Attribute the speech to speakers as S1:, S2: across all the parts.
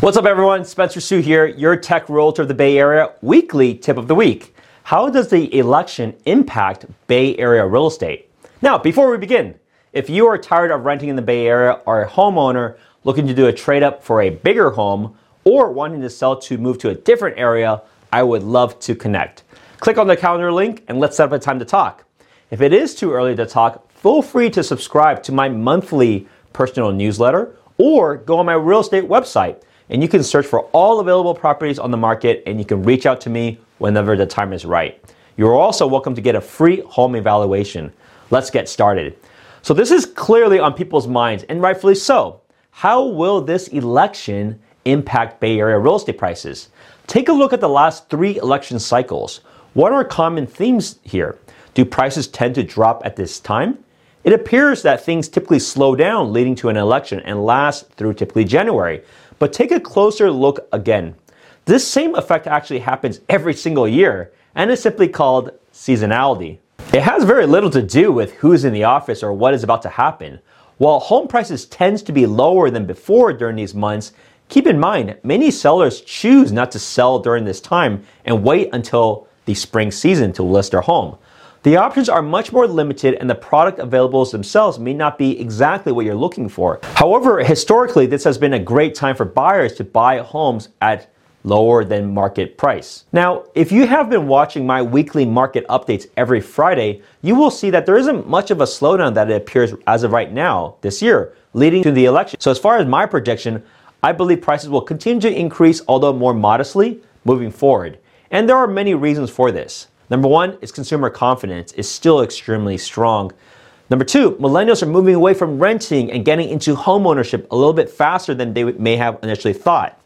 S1: What's up, everyone? Spencer Sue here, your tech realtor of the Bay Area. Weekly tip of the week. How does the election impact Bay Area real estate? Now, before we begin, if you are tired of renting in the Bay Area or a homeowner looking to do a trade up for a bigger home or wanting to sell to move to a different area, I would love to connect. Click on the calendar link and let's set up a time to talk. If it is too early to talk, feel free to subscribe to my monthly personal newsletter or go on my real estate website and you can search for all available properties on the market and you can reach out to me whenever the time is right. You're also welcome to get a free home evaluation. Let's get started. So, this is clearly on people's minds, and rightfully so. How will this election impact Bay Area real estate prices? Take a look at the last three election cycles. What are common themes here? Do prices tend to drop at this time? It appears that things typically slow down leading to an election and last through typically January. But take a closer look again. This same effect actually happens every single year and is simply called seasonality. It has very little to do with who's in the office or what is about to happen. While home prices tends to be lower than before during these months, keep in mind many sellers choose not to sell during this time and wait until the spring season to list their home. The options are much more limited and the product availables themselves may not be exactly what you're looking for. However, historically, this has been a great time for buyers to buy homes at lower than market price. Now, if you have been watching my weekly market updates every Friday, you will see that there isn't much of a slowdown that it appears as of right now this year, leading to the election. So as far as my projection, I believe prices will continue to increase, although more modestly, moving forward. And there are many reasons for this. Number one is consumer confidence is still extremely strong. Number two, millennials are moving away from renting and getting into homeownership a little bit faster than they may have initially thought.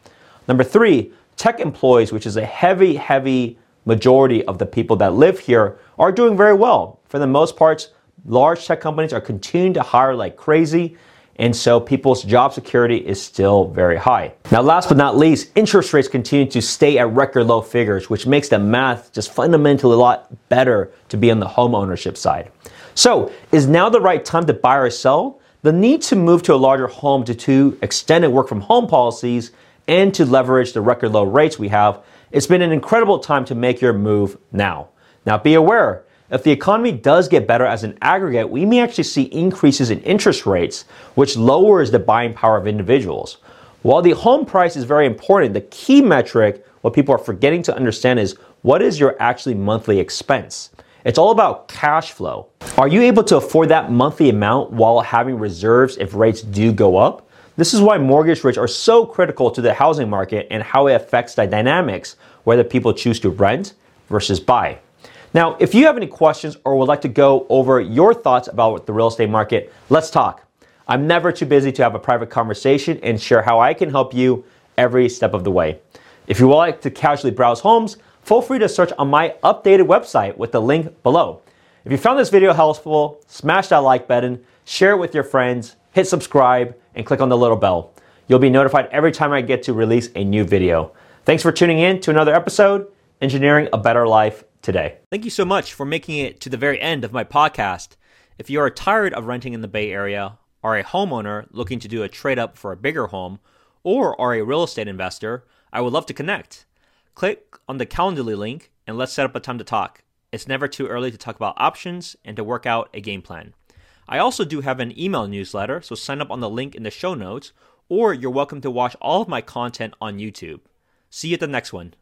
S1: Number three, tech employees, which is a heavy, heavy majority of the people that live here, are doing very well. For the most part, large tech companies are continuing to hire like crazy. And so people's job security is still very high. Now, last but not least, interest rates continue to stay at record low figures, which makes the math just fundamentally a lot better to be on the home ownership side. So, is now the right time to buy or sell? The need to move to a larger home due to extended work from home policies and to leverage the record low rates we have, it's been an incredible time to make your move now. Now, be aware if the economy does get better as an aggregate, we may actually see increases in interest rates, which lowers the buying power of individuals. While the home price is very important, the key metric, what people are forgetting to understand is what is your actually monthly expense? It's all about cash flow. Are you able to afford that monthly amount while having reserves if rates do go up? This is why mortgage rates are so critical to the housing market and how it affects the dynamics whether people choose to rent versus buy. Now, if you have any questions or would like to go over your thoughts about the real estate market, let's talk. I'm never too busy to have a private conversation and share how I can help you every step of the way. If you would like to casually browse homes, feel free to search on my updated website with the link below. If you found this video helpful, smash that like button, share it with your friends, hit subscribe, and click on the little bell. You'll be notified every time I get to release a new video. Thanks for tuning in to another episode, Engineering a Better Life today. Thank you so much for making it to the very end of my podcast. If you are tired of renting in the Bay Area, are a homeowner looking to do a trade up for a bigger home, or are a real estate investor, I would love to connect. Click on the Calendly link and let's set up a time to talk. It's never too early to talk about options and to work out a game plan. I also do have an email newsletter, so sign up on the link in the show notes, or you're welcome to watch all of my content on YouTube. See you at the next one.